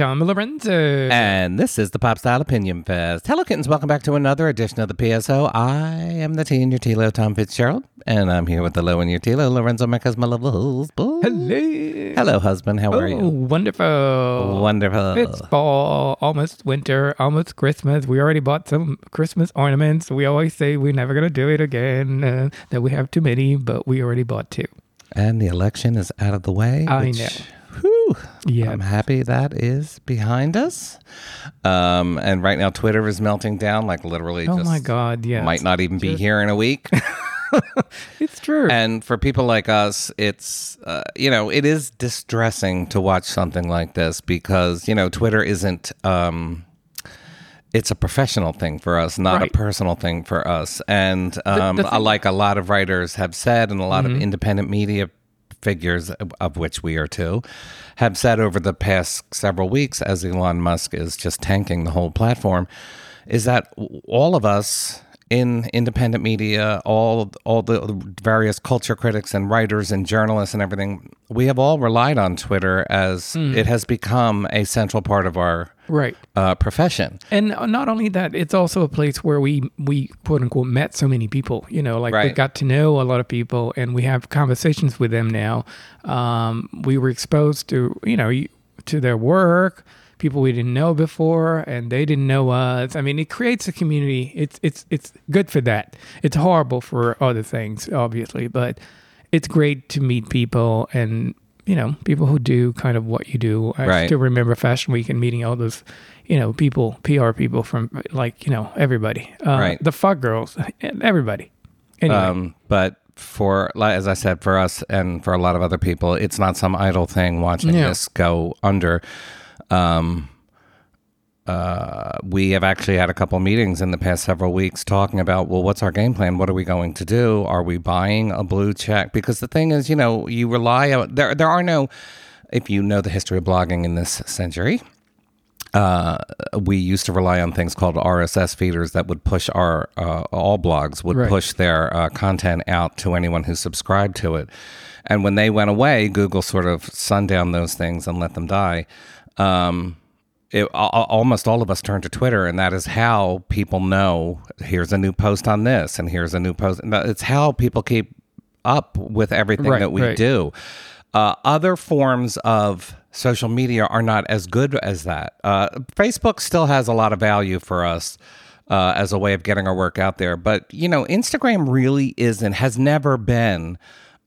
Tom Lorenzo. And this is the Pop Style Opinion Fest. Hello, kittens. Welcome back to another edition of the PSO. I am the T in your TLo, Tom Fitzgerald, and I'm here with the low in your TLo, Lorenzo Marquez my little husband. Hello. Hello, husband. How are Oh, you? wonderful. Wonderful. It's fall, almost winter, almost Christmas. We already bought some Christmas ornaments. We always say we're never going to do it again, uh, that we have too many, but we already bought two. And the election is out of the way. I which, know. Whew, Yeah. I'm happy that is behind us. Um, and right now, Twitter is melting down, like literally. Oh just my God, Yeah. Might not even be here in a week. It's true. And for people like us, it's, uh, you know, it is distressing to watch something like this because, you know, Twitter isn't, um, it's a professional thing for us, not Right. a personal thing for us. And um, the thing- Mm-hmm. like a lot of writers have said, and a lot of independent media figures, of which we are two, have said over the past several weeks, as Elon Musk is just tanking the whole platform, is that all of us in independent media, all all the various culture critics and writers and journalists and everything, we have all relied on Twitter as Hmm. it has become a central part of our right. uh, profession. And not only that, it's also a place where we we quote unquote met so many people. You know, like we got to know a lot of people, and we have conversations with them now. Um, we were exposed to you know to their work, people we didn't know before, and they didn't know us. I mean, it creates a community. It's it's it's good for that. It's horrible for other things, obviously, but it's great to meet people and. You know, people who do kind of what you do. I Right. still remember Fashion Week and meeting all those, you know, people, PR people from like, you know, everybody. Uh, Right. The Fug Girls, everybody. Anyway, Um, but for like as I said, for us and for a lot of other people, it's not some idle thing watching Yeah. this go under. Um, uh, we have actually had a couple meetings in the past several weeks talking about, well, what's our game plan? What are we going to do? Are we buying a blue check? Because the thing is, you know, you rely on there. There are no, if you know the history of blogging in this century, uh, we used to rely on things called RSS feeders that would push our uh, all blogs would Right. push their uh, content out to anyone who subscribed to it. And when they went away, Google sort of sundown those things and let them die. Um, it, al- al- almost all of us turn to Twitter, and that is how people know here's a new post on this, and here's a new post. It's how people keep up with everything Right, that we right. do. Uh, other forms of social media are not as good as that. Uh, Facebook still has a lot of value for us uh, as a way of getting our work out there, but you know, Instagram really isn't, has never been.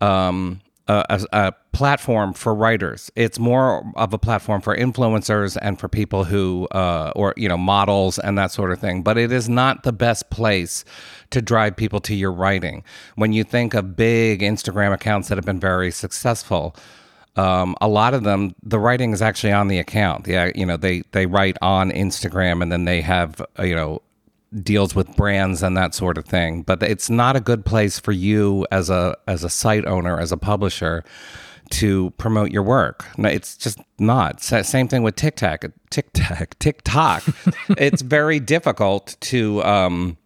Um, a, a, a platform for writers. It's more of a platform for influencers and for people who, uh, or you know, models and that sort of thing. But it is not the best place to drive people to your writing. When you think of big Instagram accounts that have been very successful, um, a lot of them, the writing is actually on the account. Yeah, you know, they they write on Instagram and then they have uh, you know deals with brands and that sort of thing. But it's not a good place for you as a as a site owner, as a publisher, to promote your work. No, it's just not. Sa- Same thing with TikTok. TikTok. TikTok. it's very difficult to. Um,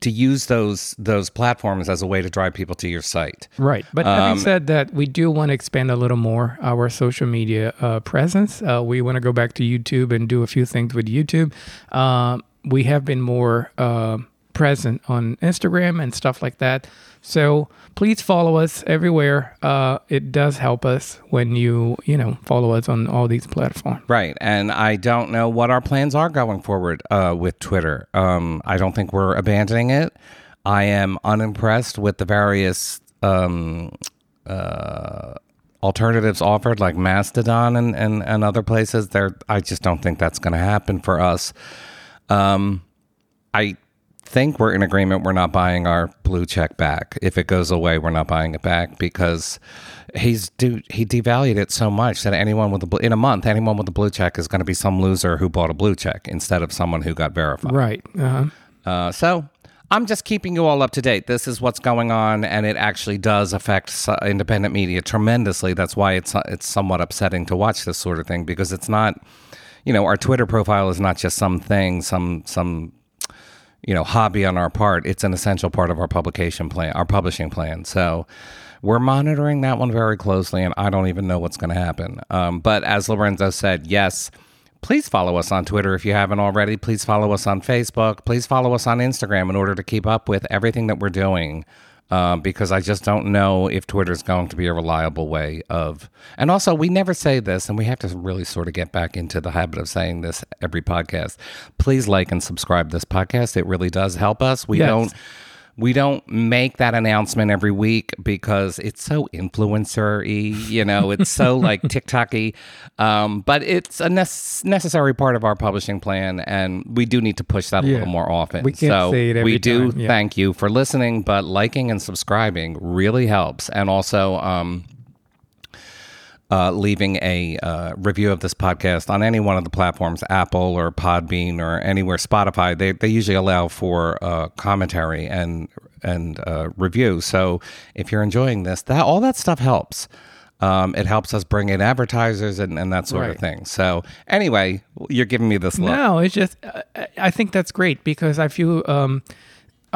to use those those platforms as a way to drive people to your site. right. But um, having said that, we do want to expand a little more our social media uh, presence. Uh, we want to go back to YouTube and do a few things with YouTube. Um, we have been more uh, present on Instagram and stuff like that. So please follow us everywhere. Uh, it does help us when you you know follow us on all these platforms. Right. And I don't know what our plans are going forward uh, with Twitter. Um, I don't think we're abandoning it. I am unimpressed with the various um, uh, alternatives offered, like Mastodon and, and, and other places. There, I just don't think that's going to happen for us. Um, I think we're in agreement. We're not buying our blue check back. If it goes away, we're not buying it back because he's do he devalued it so much that anyone with a bl- in a month, anyone with a blue check is going to be some loser who bought a blue check instead of someone who got verified. Right. Uh-huh. Uh, so I'm just keeping you all up to date. This is what's going on, and it actually does affect independent media tremendously. That's why it's it's somewhat upsetting to watch this sort of thing because it's not, you know, our Twitter profile is not just some thing, some some you know hobby on our part it's an essential part of our publication plan our publishing plan so we're monitoring that one very closely and i don't even know what's going to happen um, but as lorenzo said yes please follow us on Twitter if you haven't already. Please follow us on Facebook. Please follow us on Instagram in order to keep up with everything that we're doing. Um, because I just don't know if Twitter is going to be a reliable way of. And also, we never say this, and we have to really sort of get back into the habit of saying this every podcast. Please like and subscribe this podcast. It really does help us. We Yes. don't we don't make that announcement every week because it's so influencer-y, you know, it's so like TikTok-y. Um, but it's a nec- necessary part of our publishing plan, and we do need to push that a Yeah. little more often. We can't so say it every we do time, yeah. thank you for listening, but liking and subscribing really helps. And also, um, uh, leaving a uh, review of this podcast on any one of the platforms, Apple or Podbean or anywhere, Spotify, they, they usually allow for uh, commentary and and uh, review. So if you're enjoying this, that all that stuff helps. Um, it helps us bring in advertisers and, and that sort of thing. So anyway, you're giving me this look. No, it's just I, I think that's great because I feel um, uh,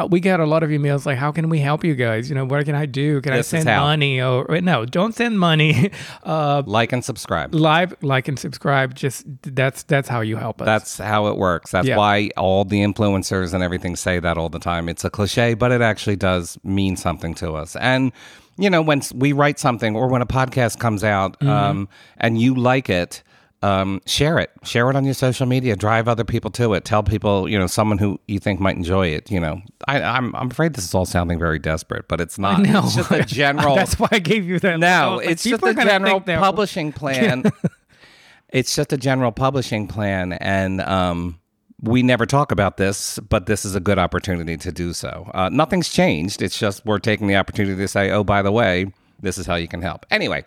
we get a lot of emails like, "How can we help you guys? You know, what can I do? Can This I send money?" Or no, don't send money. uh, Like and subscribe. live, like and subscribe. Just that's that's how you help us. That's how it works. That's Yeah. why all the influencers and everything say that all the time. It's a cliche, but it actually does mean something to us. And you know, when we write something or when a podcast comes out Mm-hmm. um, and you like it, um, share it. Share it on your social media. Drive other people to it. Tell people, you know, someone who you think might enjoy it. You know, I, I'm I'm afraid this is all sounding very desperate, but it's not. No. It's just a general. that's why I gave you that. No, like, it's just a general publishing plan. it's just a general publishing plan, and um, we never talk about this, but this is a good opportunity to do so. Uh, nothing's changed. It's just we're taking the opportunity to say, oh, by the way, this is how you can help. Anyway,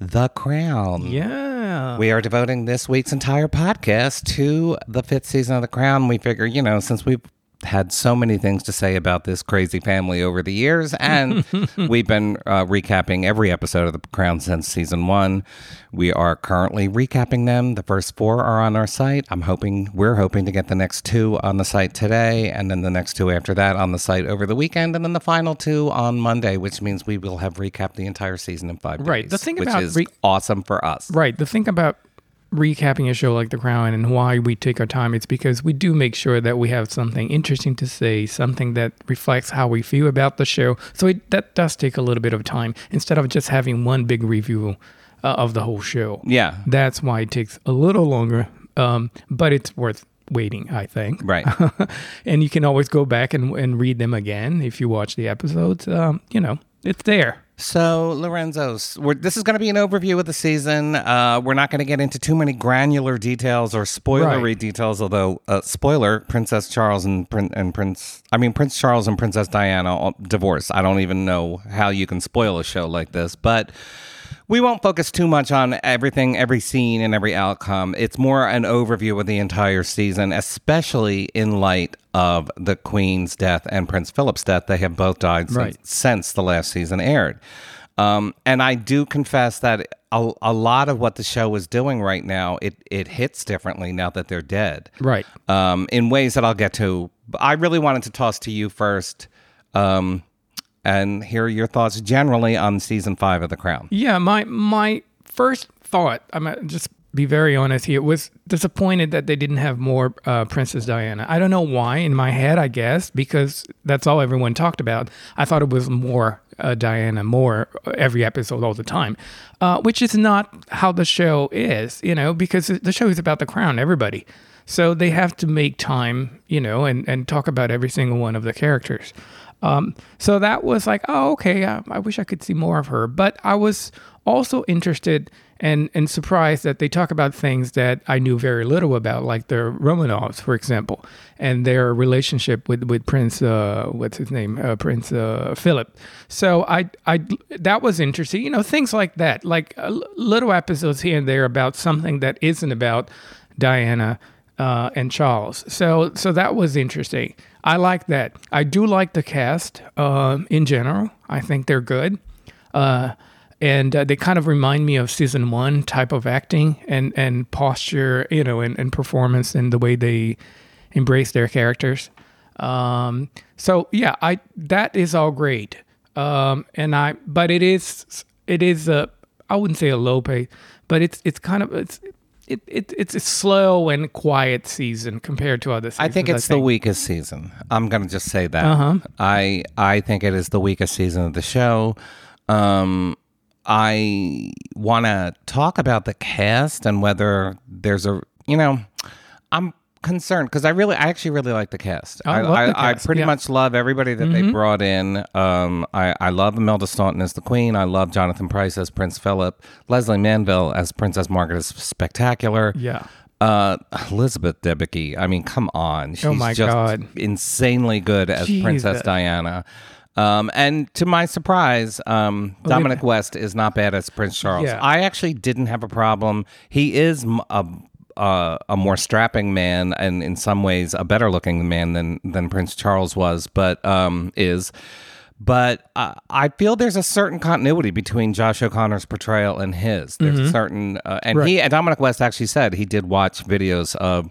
The Crown. Yeah. We are devoting this week's entire podcast to the fifth season of The Crown. We figure, you know, since we've had so many things to say about this crazy family over the years, and we've been uh, recapping every episode of The Crown since season one. We are currently recapping them. The first four are on our site. I'm hoping, we're hoping to get the next two on the site today, and then the next two after that on the site over the weekend, and then the final two on Monday, which means we will have recapped the entire season in five Right. days. The thing which about is re- awesome for us. Right. The thing about recapping a show like The Crown and why we take our time, it's because we do make sure that we have something interesting to say, something that reflects how we feel about the show. So it, that does take a little bit of time instead of just having one big review uh, of the whole show. Yeah. That's why it takes a little longer, um, but it's worth waiting, I think. Right. and you can always go back and, and read them again if you watch the episodes. Um, you know, it's there. So, Lorenzo's, we're, this is going to be an overview of the season. Uh, we're not going to get into too many granular details or spoilery Right. details, although, uh, spoiler, Princess Charles and, Prin- and Prince, I mean, Prince Charles and Princess Diana divorce. I don't even know how you can spoil a show like this, but we won't focus too much on everything, every scene, and every outcome. It's more an overview of the entire season, especially in light of the Queen's death and Prince Philip's death. They have both died since, Right. since the last season aired. Um, and I do confess that a, a lot of what the show is doing right now, it, it hits differently now that they're dead Right. um, in ways that I'll get to. I really wanted to toss to you first um, and hear your thoughts generally on season five of The Crown. Yeah, my my first thought, I'm just be very honest here, was disappointed that they didn't have more uh, Princess Diana. I don't know why. In my head, I guess because that's all everyone talked about. I thought it was more uh, Diana, more every episode all the time, uh, which is not how the show is. You know, because the show is about the crown, everybody. So they have to make time, you know, and, and talk about every single one of the characters. Um, so that was like, oh, okay. I, I wish I could see more of her. But I was also interested and, and surprised that they talk about things that I knew very little about, like the Romanovs, for example, and their relationship with with Prince, uh, what's his name, uh, Prince uh, Philip. So I, I that was interesting. You know, things like that, like uh, little episodes here and there about something that isn't about Diana uh, and Charles. So so that was interesting. I like that. I do like the cast um, in general. I think they're good, uh, and uh, they kind of remind me of season one type of acting and and posture, you know, and, and performance and the way they embrace their characters. Um, so yeah, I that is all great. Um, and I but it is it is a I wouldn't say a low pay, but it's it's kind of it's it, it it's a slow and quiet season compared to other seasons. I think it's the weakest season. I'm gonna just say that. Uh-huh. I I think it is the weakest season of the show. Um, I want to talk about the cast and whether there's a you know, I'm concerned because I really, I actually really like the cast. I I, love the cast. I, pretty yeah. much love everybody that they brought in. Um, I, I love Imelda Staunton as the Queen. I love Jonathan Pryce as Prince Philip. Lesley Manville as Princess Margaret is spectacular. Yeah. Uh, Elizabeth Debicki. I mean, come on. She's Oh my just God. insanely good as Princess Diana. Um, and to my surprise, um, Dominic West is not bad as Prince Charles. Yeah. I actually didn't have a problem. He is a uh, a more strapping man, and in some ways a better looking man than than Prince Charles was, but um, is. But uh, I feel there's a certain continuity between Josh O'Connor's portrayal and his. There's a certain, uh, and he, and Dominic West actually said he did watch videos of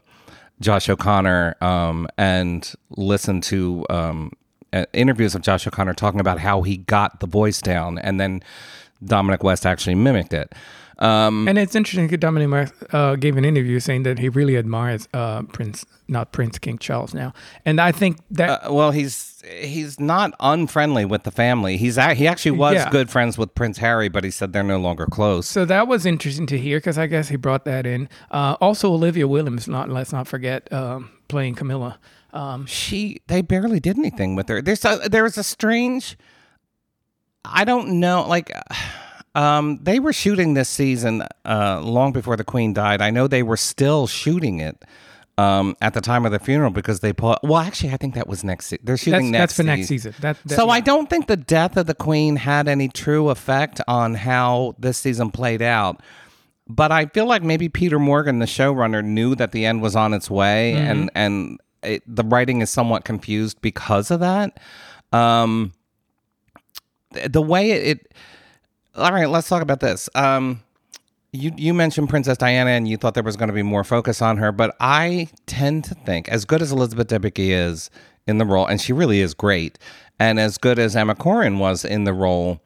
Josh O'Connor um, and listen to um, uh, interviews of Josh O'Connor talking about how he got the voice down, and then Dominic West actually mimicked it. Um, And it's interesting because Dominic West, uh, gave an interview saying that he really admires uh, Prince, not Prince King Charles now. And I think that uh, well, he's he's not unfriendly with the family. He's a- he actually was Yeah. good friends with Prince Harry, but he said they're no longer close. So that was interesting to hear because I guess he brought that in. Uh, also, Olivia Williams, not let's not forget, um, playing Camilla. Um, she they barely did anything with her. There's a, there was a strange I don't know like um they were shooting this season uh long before the queen died. I know they were still shooting it um at the time of the funeral because they put well actually I think that was next se- they're shooting that's, next that's for next season. season. That, that- So I don't think the death of the queen had any true effect on how this season played out. But I feel like maybe Peter Morgan, the showrunner, knew that the end was on its way, Mm-hmm. and and it, the writing is somewhat confused because of that. Um, the way it, it. All right, let's talk about this. Um, you you mentioned Princess Diana, and you thought there was going to be more focus on her, but I tend to think, as good as Elizabeth Debicki is in the role, and she really is great, and as good as Emma Corrin was in the role.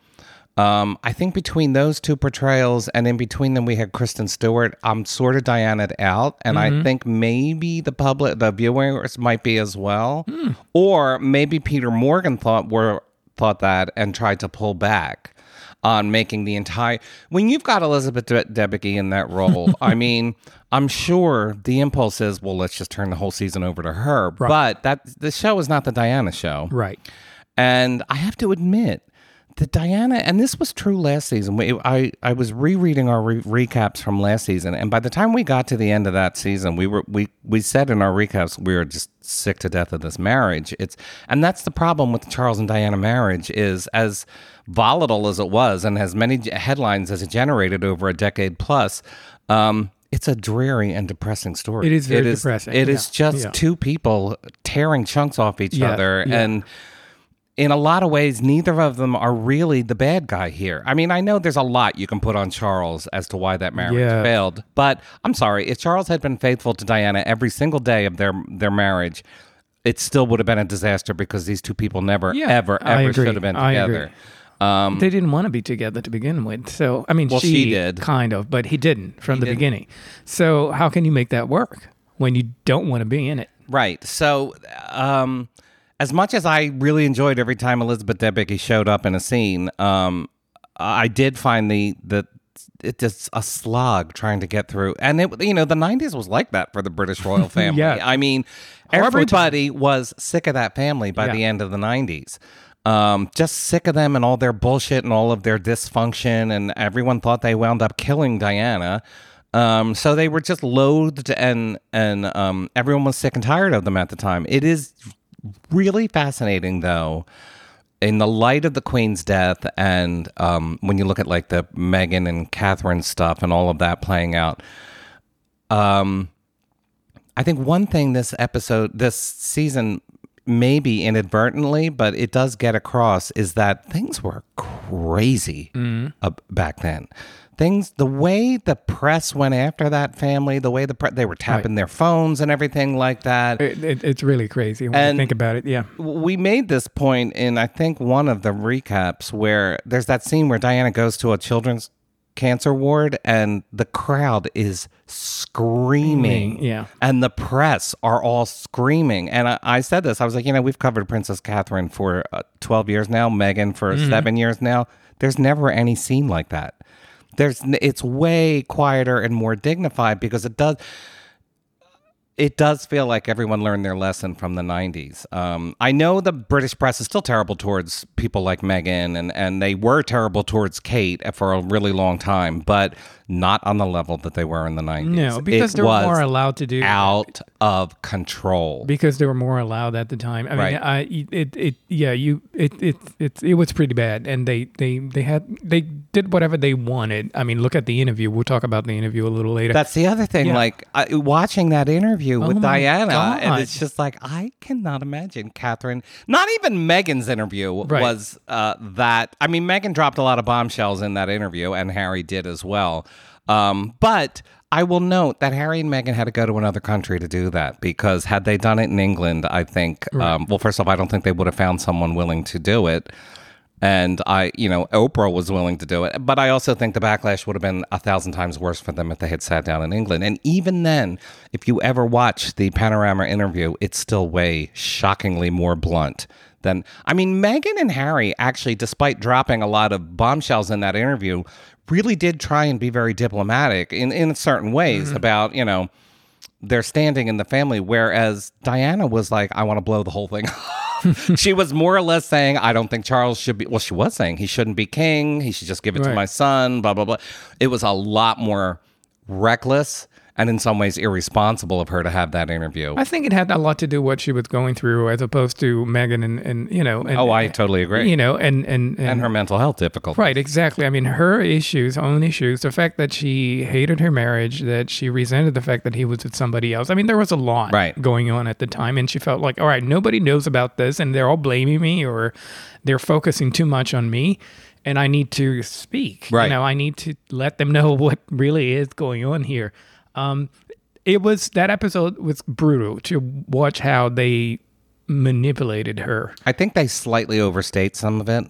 Um, I think between those two portrayals and in between them we had Kristen Stewart. I'm sort of Diana out, and I think maybe the public, the viewers might be as well, or maybe Peter Morgan thought were thought that and tried to pull back on making the entire. When you've got Elizabeth De- Debicki in that role, I mean, I'm sure the impulse is, well, let's just turn the whole season over to her. But that the show is not the Diana show. right. And I have to admit, the Diana, and this was true last season. We, I, I was rereading our re- recaps from last season, and by the time we got to the end of that season, we were we we said in our recaps we were just sick to death of this marriage. It's and that's the problem with the Charles and Diana marriage is as volatile as it was, and as many headlines as it generated over a decade plus. Um, it's a dreary and depressing story. It is very depressing, It is yeah, just yeah. two people tearing chunks off each Yeah, other, and in a lot of ways, neither of them are really the bad guy here. I mean, I know there's a lot you can put on Charles as to why that marriage Yeah. failed, but I'm sorry, if Charles had been faithful to Diana every single day of their their marriage, it still would have been a disaster because these two people never, Yeah, ever, ever should have been I together. agree. they didn't want to be together to begin with. So I mean, Um, Well, she, she did. kind of, but he didn't from the didn't. beginning. So how can you make that work when you don't want to be in it? Right. So, um, as much as I really enjoyed every time Elizabeth Debicki showed up in a scene, um, I did find the the it just a slog trying to get through. And it, you know, the '90s was like that for the British royal family. Yeah. I mean, everybody was sick of that family by Yeah. the end of the '90s. Um, just sick of them and all their bullshit and all of their dysfunction, and everyone thought they wound up killing Diana. Um, so they were just loathed, and and um, everyone was sick and tired of them at the time. It is really fascinating, though, in the light of the Queen's death, and um, when you look at like the Meghan and Catherine stuff and all of that playing out. Um, I think one thing this episode, this season, maybe inadvertently, but it does get across is that things were crazy uh, back then. Things, the way the press went after that family, the way the pre- they were tapping their phones and everything like that. It, it, it's really crazy when And- you think about it. Yeah. we made this point in I think one of the recaps where there's that scene where Diana goes to a children's cancer ward, and the crowd is screaming. Yeah. And the press are all screaming. And I, I said this I was like, you know, we've covered Princess Catherine for uh, 12 years now, Meghan for seven years now. There's never any scene like that. There's, it's way quieter and more dignified because it does it does feel like everyone learned their lesson from the 90s. Um, I know the British press is still terrible towards people like Meghan, and, and they were terrible towards Kate for a really long time, but not on the level that they were in the 90s. No, because It they were more allowed to do out of control. because they were more allowed at the time. I mean, Right. I it it yeah, you it it it it was pretty bad, and they they they had they did whatever they wanted. I mean, look at the interview. We'll talk about the interview a little later. That's the other thing. Yeah. Like I, watching that interview with Oh my Diana, God. and it's just like I cannot imagine Catherine. Not even Meghan's interview Right. was uh, that. I mean, Meghan dropped a lot of bombshells in that interview, and Harry did as well. Um, but I will note that Harry and Meghan had to go to another country to do that because had they done it in England, I think. Um, well, first off, I don't think they would have found someone willing to do it and I, you know, Oprah was willing to do it. But I also think the backlash would have been a thousand times worse for them if they had sat down in England. And even then, if you ever watch the Panorama interview, it's still way shockingly more blunt than. I mean, Meghan and Harry actually, despite dropping a lot of bombshells in that interview, really did try and be very diplomatic in, in certain ways mm-hmm. about, you know, their standing in the family. Whereas Diana was like, I want to blow the whole thing up. she was more or less saying, I don't think Charles should be. Well, she was saying he shouldn't be king. He should just give it to my son, blah, blah, blah. It was a lot more reckless and in some ways irresponsible of her to have that interview. I think it had a lot to do with what she was going through, as opposed to Meghan and, and you know. And, oh, I totally agree. You know, and and and, and her mental health difficulties. Right, exactly. I mean, her issues, own issues, the fact that she hated her marriage, that she resented the fact that he was with somebody else. I mean, there was a lot Right. going on at the time, and she felt like, all right, nobody knows about this, and they're all blaming me, or they're focusing too much on me, and I need to speak. Right. You know, I need to let them know what really is going on here. Um, it was that episode was brutal to watch how they manipulated her. I think they slightly overstate some of it.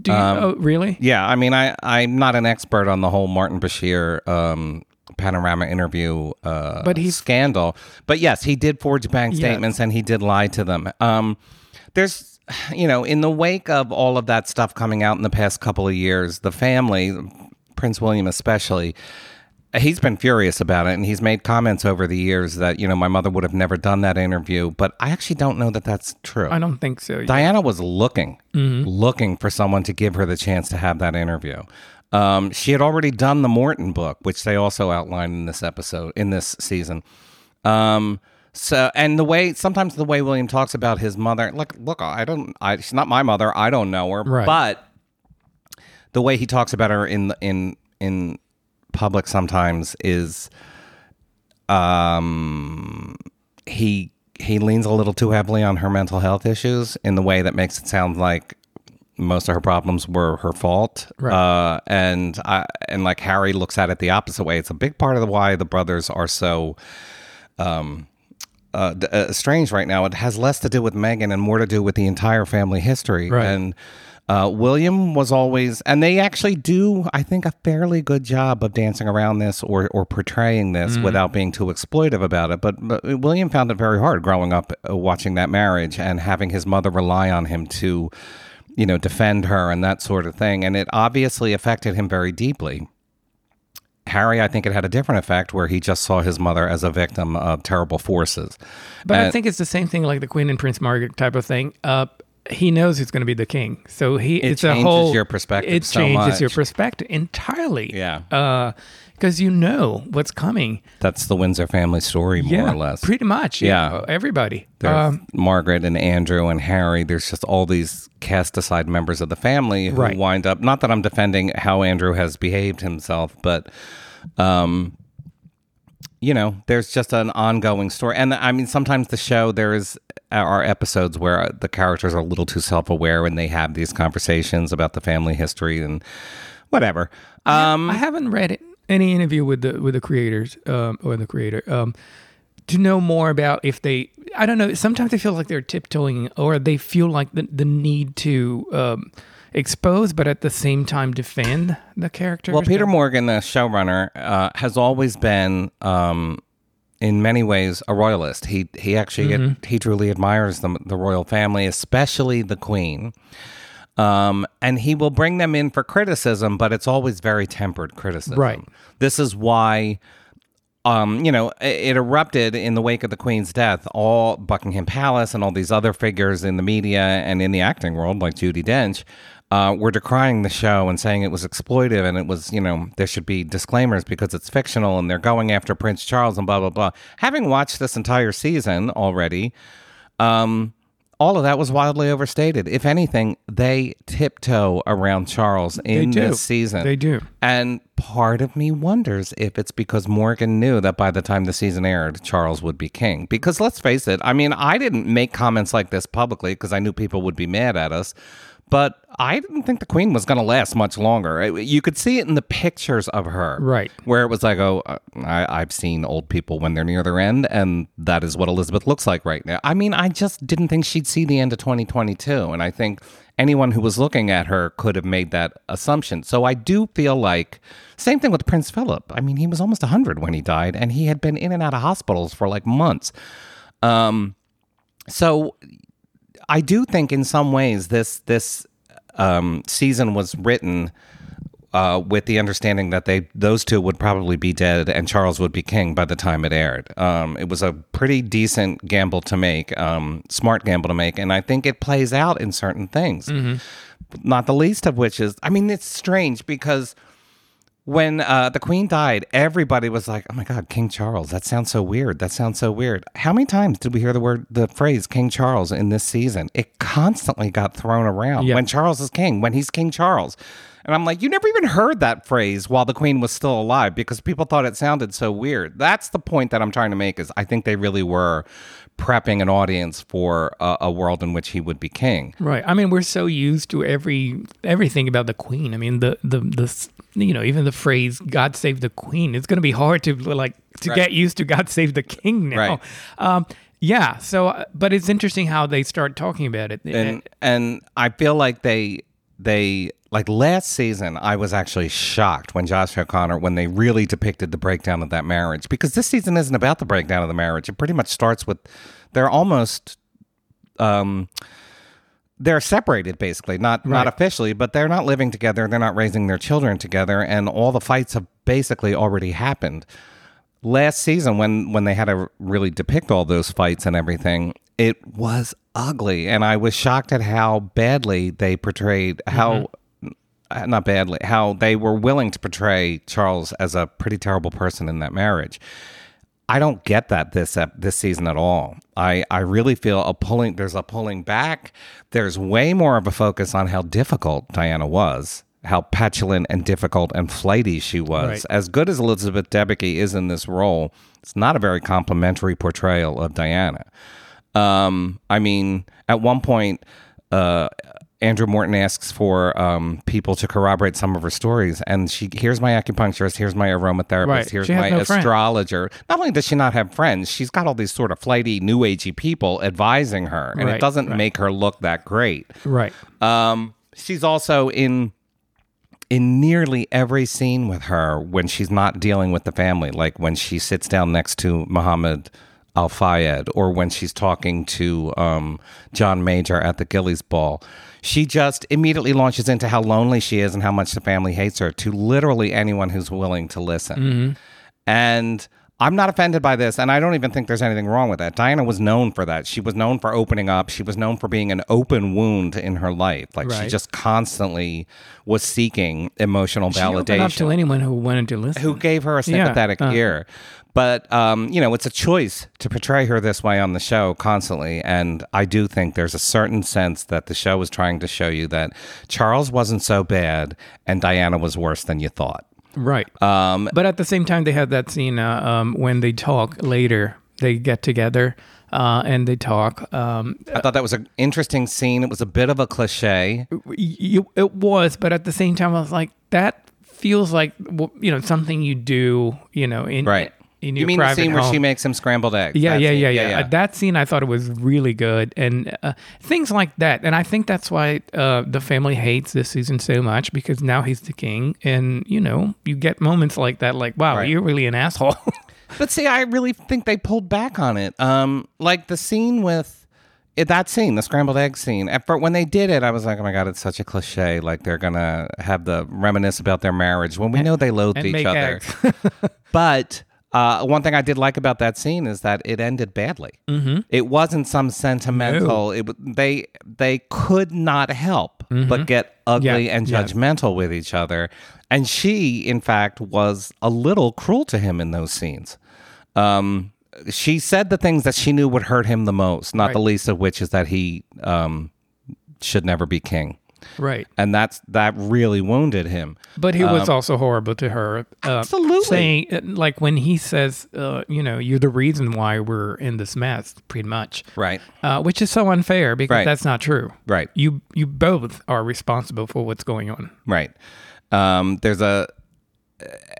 Do you, oh, really? Yeah, I mean, I, I'm not an expert on the whole Martin Bashir um, panorama interview uh, But he's- scandal. But yes, he did forge bank statements and he did lie to them. Um, there's, you know, in the wake of all of that stuff coming out in the past couple of years, the family, Prince William especially, he's been furious about it and he's made comments over the years that, you know, my mother would have never done that interview. But I actually don't know that that's true. I don't think so. Diana was looking, looking for someone to give her the chance to have that interview. Um, she had already done the Morton book, which they also outlined in this episode, in this season. Um, so, and the way sometimes the way William talks about his mother, look, look, I don't, I, she's not my mother. I don't know her, Right. but the way he talks about her in in in public sometimes is um he he leans a little too heavily on her mental health issues in the way that makes it sound like most of her problems were her fault Right. uh and I, and like Harry looks at it the opposite way it's a big part of the why the brothers are so uh, d- uh, strange right now. It has less to do with Meghan and more to do with the entire family history. Right. And uh, William was always, and they actually do, I think, a fairly good job of dancing around this or, or portraying this without being too exploitive about it. But, but William found it very hard growing up uh, watching that marriage and having his mother rely on him to, you know, defend her and that sort of thing. And it obviously affected him very deeply. Harry, I think it had a different effect where he just saw his mother as a victim of terrible forces. But I think it's the same thing like the Queen and Prince Margaret type of thing. Uh, he knows he's going to be the king, so he It it's a changes whole your perspective It so changes your perspective entirely. Yeah. because you know what's coming. That's the Windsor family story, more yeah, or less. pretty much. Yeah. everybody. There's Um, Margaret and Andrew and Harry. There's just all these cast aside members of the family who Right. wind up. Not that I'm defending how Andrew has behaved himself, but, um, you know, there's just an ongoing story. And I mean, sometimes the show there is are episodes where the characters are a little too self aware and they have these conversations about the family history and whatever. Um, I haven't read it- any interview with the with the creators um, or the creator um, to know more about if they. I don't know. Sometimes they feel like they're tiptoeing, or they feel like the the need to. Expose, but at the same time defend the characters. Well, Peter Morgan, the showrunner, uh, has always been, um, in many ways, a royalist. He he actually he truly admires the the royal family, especially the Queen. Um, and he will bring them in for criticism, but it's always very tempered criticism. Right. This is why um, you know, it, it erupted in the wake of the Queen's death. All Buckingham Palace and all these other figures in the media and in the acting world, like Judi Dench, uh, were decrying the show and saying it was exploitive and it was, you know, there should be disclaimers because it's fictional and they're going after Prince Charles and blah blah blah. Having watched this entire season already, um, all of that was wildly overstated. If anything, they tiptoe around Charles in this season. They do. And part of me wonders if it's because Morgan knew that by the time the season aired, Charles would be king. Because let's face it, I mean, I didn't make comments like this publicly because I knew people would be mad at us. But I didn't think the queen was going to last much longer. You could see it in the pictures of her. Right. Where it was like, oh, uh, I, I've seen old people when they're near their end, and that is what Elizabeth looks like right now. I mean, I just didn't think she'd see the end of 2022. And I think anyone who was looking at her could have made that assumption. So I do feel like, same thing with Prince Philip. I mean, he was almost 100 when he died, and he had been in and out of hospitals for like months. Um, so I do think in some ways this this um, season was written uh, with the understanding that they those two would probably be dead and Charles would be king by the time it aired. Um, it was a pretty decent gamble to make, um, smart gamble to make, and I think it plays out in certain things. Not the least of which is, I mean, it's strange because when uh, the queen died, everybody was like, "Oh my God, King Charles! That sounds so weird. That sounds so weird." How many times did we hear the word, the phrase "King Charles" in this season? It constantly got thrown around. Yeah. When Charles is king, when he's King Charles, and I'm like, you never even heard that phrase while the queen was still alive because people thought it sounded so weird. That's the point that I'm trying to make. Is I think they really were prepping an audience for a, a world in which he would be king. Right. I mean, we're so used to every everything about the queen. I mean, the the the you know even the phrase "God save the queen." It's going to be hard to like to Right. get used to "God save the king" now. Right. Um, yeah. So, but it's interesting how they start talking about it. and and I feel like they they like last season I was actually shocked when Josh O'Connor when they really depicted the breakdown of that marriage because this season isn't about the breakdown of the marriage. It pretty much starts with they're almost um they're separated basically. Not not officially but they're not living together. They're not raising their children together and all the fights have basically already happened. Last season when when they had to really depict all those fights and everything it was ugly and i was shocked at how badly they portrayed how uh, not badly how they were willing to portray charles as a pretty terrible person in that marriage I don't get that this ep- this season at all. I, I really feel a pulling. There's a pulling back. There's way more of a focus on how difficult Diana was, how petulant and difficult and flighty she was. Right. As good as Elizabeth Debicki is in this role, it's not a very complimentary portrayal of Diana. Um, I mean, at one point, uh, Andrew Morton asks for um, people to corroborate some of her stories, and she here's my acupuncturist, here's my aromatherapist, Right. here's my no astrologer. Not only does she not have friends, she's got all these sort of flighty, new agey people advising her, and it doesn't right. make her look that great. right. Um, she's also in in nearly every scene with her when she's not dealing with the family, like when she sits down next to Muhammad Al Fayed, or when she's talking to um, John Major at the Ghillies Ball. She just immediately launches into how lonely she is and how much the family hates her to literally anyone who's willing to listen. And I'm not offended by this, and I don't even think there's anything wrong with that. Diana was known for that. She was known for opening up. She was known for being an open wound in her life. Like she just constantly was seeking emotional She validation up to anyone who wanted to listen. who gave her a Yeah, sympathetic uh. ear. But um, you know, it's a choice to portray her this way on the show constantly, and I do think there's a certain sense that the show was trying to show you that Charles wasn't so bad and Diana was worse than you thought. Right. Um, but at the same time, they had that scene uh, um, when they talk later. They get together uh, and they talk. Um, I thought that was an interesting scene. It was a bit of a cliche. you, it was, but at the same time, I was like, that feels like you know something you do. You know, in Right. In You your mean the scene where she makes him scrambled eggs? Yeah, yeah, scene. yeah, yeah, Uh, That scene I thought it was really good, and uh, things like that. And I think that's why uh, the family hates this season so much because now he's the king, and you know you get moments like that, like wow, Right. you're really an asshole. But see, I really think they pulled back on it. Um, like the scene with that scene, the scrambled egg scene. At first, when they did it, I was like, oh my god, it's such a cliche. Like they're gonna have the reminisce about their marriage when we know they loathed each other. But uh, one thing I did like about that scene is that it ended badly. Mm-hmm. It wasn't some sentimental. It they they could not help but get ugly Mm-hmm. Yeah, and yeah. judgmental with each other. And she, in fact, was a little cruel to him in those scenes. Um, she said the things that she knew would hurt him the most, not the least of which is that he um, should never be king. Right. And that's that really wounded him. But he was also horrible to her. Uh, Um, Absolutely. Saying, uh, like, when he says, uh, you know, you're the reason why we're in this mess, pretty much. Right. Uh, which is so unfair because Right. that's not true. Right. You you both are responsible for what's going on. Right. Um, there's a,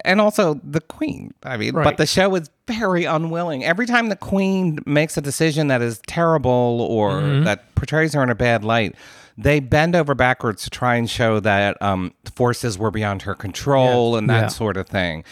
and also the queen. I mean, but the show is very unwilling. Every time the queen makes a decision that is terrible or Mm-hmm. that portrays her in a bad light, they bend over backwards to try and show that um, forces were beyond her control Yeah. and that Yeah. sort of thing.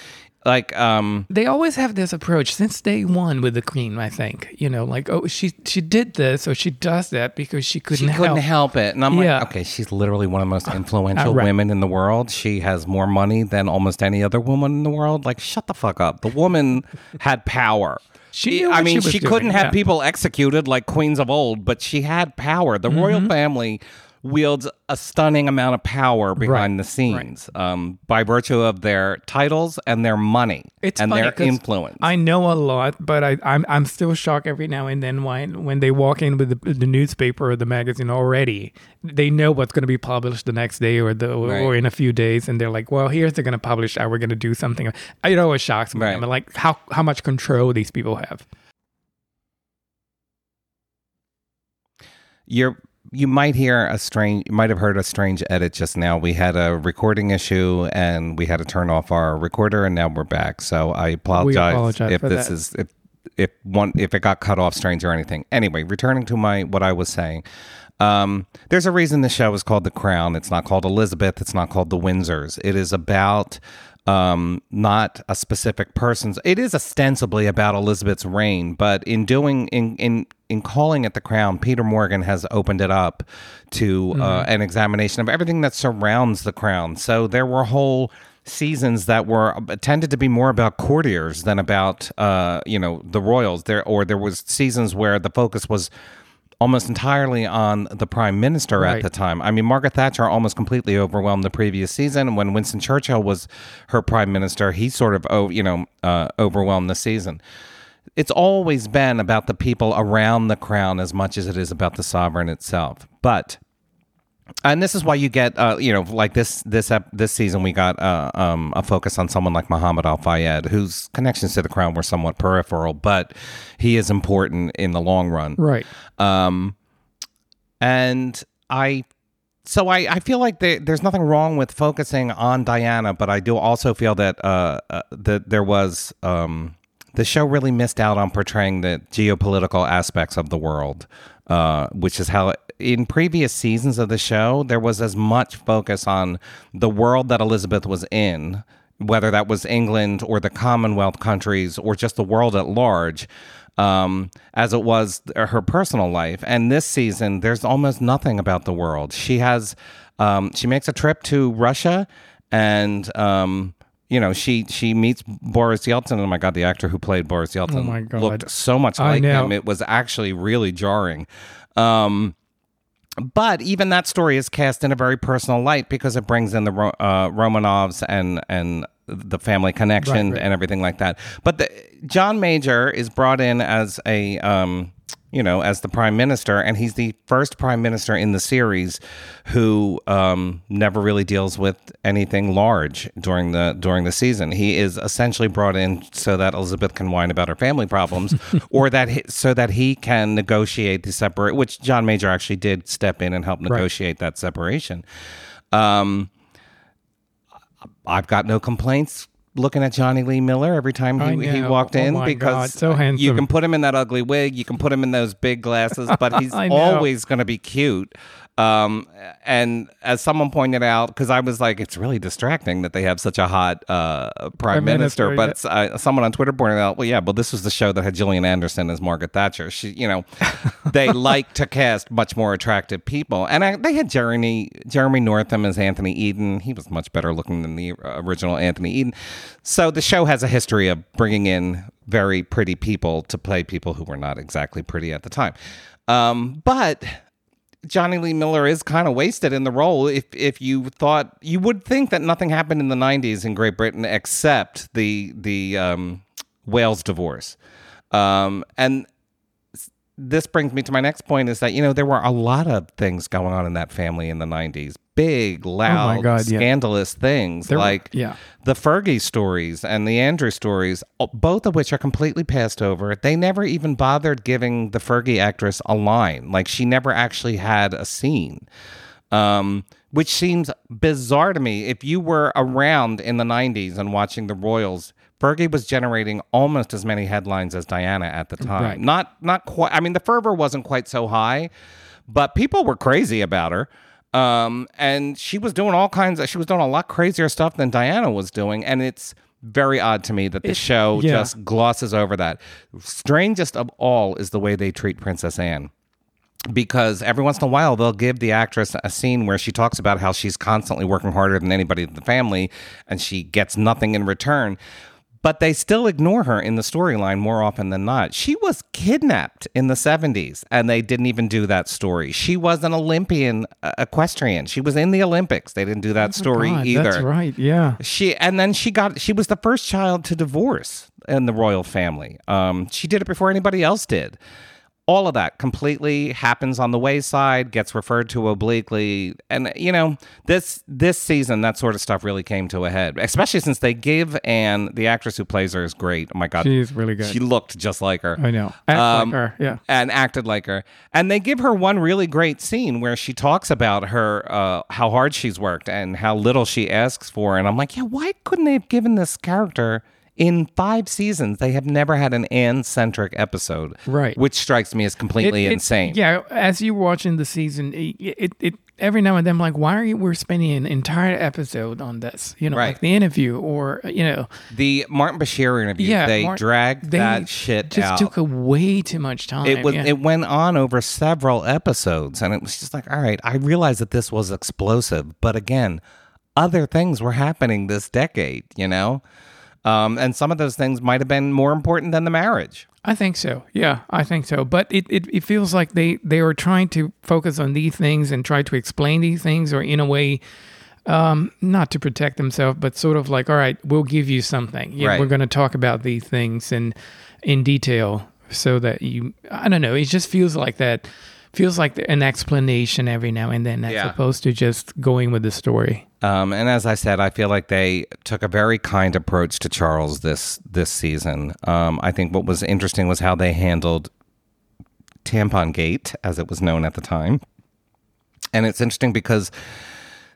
Like, um, They always have this approach since day one with the queen. I think you know, like oh, she she did this or she does that because she couldn't, she couldn't help. help it. And I'm Yeah. like, okay, she's literally one of the most influential right. women in the world. She has more money than almost any other woman in the world. Like, shut the fuck up. The woman had power. She I mean, she she couldn't have yeah. people executed like queens of old, but she had power. The royal Mm-hmm. family wields a stunning amount of power behind the scenes um, by virtue of their titles and their money It's and their influence. I know a lot, but I, I'm I'm still shocked every now and then when when they walk in with the, the newspaper or the magazine already. They know what's going to be published the next day or the or Right. in a few days, and they're like, "Well, here's they're going to publish. How we're going to do something." It always shocks me. Right. I'm like, how how much control these people have. you're you might hear a strange you might have heard a strange edit just now we had a recording issue and we had to turn off our recorder and now we're back so i apologize, apologize if this that. is if if one if it got cut off strange or anything anyway returning to my what i was saying um, there's a reason the show is called The Crown. It's not called Elizabeth. It's not called The Windsors. It is about um, not a specific person's. It is ostensibly about Elizabeth's reign, but in doing in in in calling it The Crown, Peter Morgan has opened it up to uh, an examination of everything that surrounds the crown. So there were whole seasons that were tended to be more about courtiers than about uh, you know the royals. There or there was seasons where the focus was almost entirely on the prime minister at the time. I mean, Margaret Thatcher almost completely overwhelmed the previous season. When Winston Churchill was her prime minister, he sort of, oh, you know, uh, overwhelmed the season. It's always been about the people around the crown as much as it is about the sovereign itself. But and this is why you get uh, you know like this this ep- this season we got uh, um, a focus on someone like Muhammad Al Fayed whose connections to the crown were somewhat peripheral but he is important in the long run Right. um, and I, so I, I feel like there, there's nothing wrong with focusing on Diana, but I do also feel that uh, uh, that there was um, the show really missed out on portraying the geopolitical aspects of the world, uh, which is how in previous seasons of the show there was as much focus on the world that Elizabeth was in. Whether that was England or the Commonwealth countries or just the world at large, um, as it was her personal life. And this season, there's almost nothing about the world. She has, um, she makes a trip to Russia, and um, you know, she she meets Boris Yeltsin. Oh my god, the actor who played Boris Yeltsin Oh my God. looked so much I like know. him. It was actually really jarring. Um, but even that story is cast in a very personal light because it brings in the uh, Romanovs and and the family connection Right, right. and everything like that. But the, John Major is brought in as a um, you know as the prime minister, and he's the first prime minister in the series who um, never really deals with anything large during the during the season. He is essentially brought in so that Elizabeth can whine about her family problems, or that he, so that he can negotiate the separate. Which John Major actually did step in and help negotiate that separation. Um, I've got no complaints looking at Jonny Lee Miller every time he, he walked Oh in because God, so you can put him in that ugly wig, you can put him in those big glasses, but he's always going to be cute. Um, and as someone pointed out, because I was like, it's really distracting that they have such a hot uh, prime, Prime minister. minister, But yeah. uh, someone on Twitter pointed out, well, yeah, but this was the show that had Gillian Anderson as Margaret Thatcher. She, you know, they like to cast much more attractive people, and I, they had Jeremy Jeremy Northam as Anthony Eden. He was much better looking than the uh, original Anthony Eden. So the show has a history of bringing in very pretty people to play people who were not exactly pretty at the time. Um, but Jonny Lee Miller is kind of wasted in the role. If if you thought you would think that nothing happened in the '90s in Great Britain except the the um, Wales divorce, um, and this brings me to my next point: is that you know there were a lot of things going on in that family in the '90s, big, loud, Oh God, yeah. scandalous things There were- like yeah. the Fergie stories and the Andrew stories, both of which are completely passed over. They never even bothered giving the Fergie actress a line. Like she never actually had a scene. Um, which seems bizarre to me. If you were around in the 90s and watching the Royals, Fergie was generating almost as many headlines as Diana at the time. Right. Not not quite I mean the fervor wasn't quite so high, but people were crazy about her. Um, and she was doing all kinds of she was doing a lot crazier stuff than Diana was doing, and it's very odd to me that the show yeah. just glosses over that. Strangest of all is the way they treat Princess Anne because every once in a while they'll give the actress a scene where she talks about how she's constantly working harder than anybody in the family and she gets nothing in return. But they still ignore her in the storyline more often than not. She was kidnapped in the 70s and they didn't even do that story. She was an Olympian uh, equestrian. She was in the Olympics. They didn't do that story Oh God, either. That's right. Yeah. She and then she got she was the first child to divorce in the royal family. Um, she did it before anybody else did. All of that completely happens on the wayside, gets referred to obliquely, and you know this this season that sort of stuff really came to a head. Especially since they give Anne the actress who plays her is great. Oh my god, She's really good. She looked just like her. I know. Act Um, like her. Yeah. and acted like her. And they give her one really great scene where she talks about her uh, how hard she's worked and how little she asks for. And I'm like, yeah, why couldn't they have given this character in five seasons? They have never had an Anne centric episode, Right. Which strikes me as completely It- it- insane. Yeah, as you were watching the season, it, it, it every now and then, I'm like, why are you? We're spending an entire episode on this, you know, Right. like the interview, or you know, The Martin Bashir interview, yeah, they dragged they that shit just out. took a way too much time. it was yeah. it went on over several episodes and it was just like all right i realized that this was explosive but again other things were happening this decade you know um, and some of those things might have been more important than the marriage I think so. Yeah, I think so. But it, it, it feels like they, they are trying to focus on these things and try to explain these things, or in a way, um, not to protect themselves, but sort of like, all right, we'll give you something. Yeah, Right. we're going to talk about these things in in detail, so that you. I don't know. It just feels like that. Feels like an explanation every now and then, as Yeah. opposed to just going with the story. um, and as i said i feel like they took a very kind approach to charles this this season um, i think what was interesting was how they handled tampon gate as it was known at the time and it's interesting because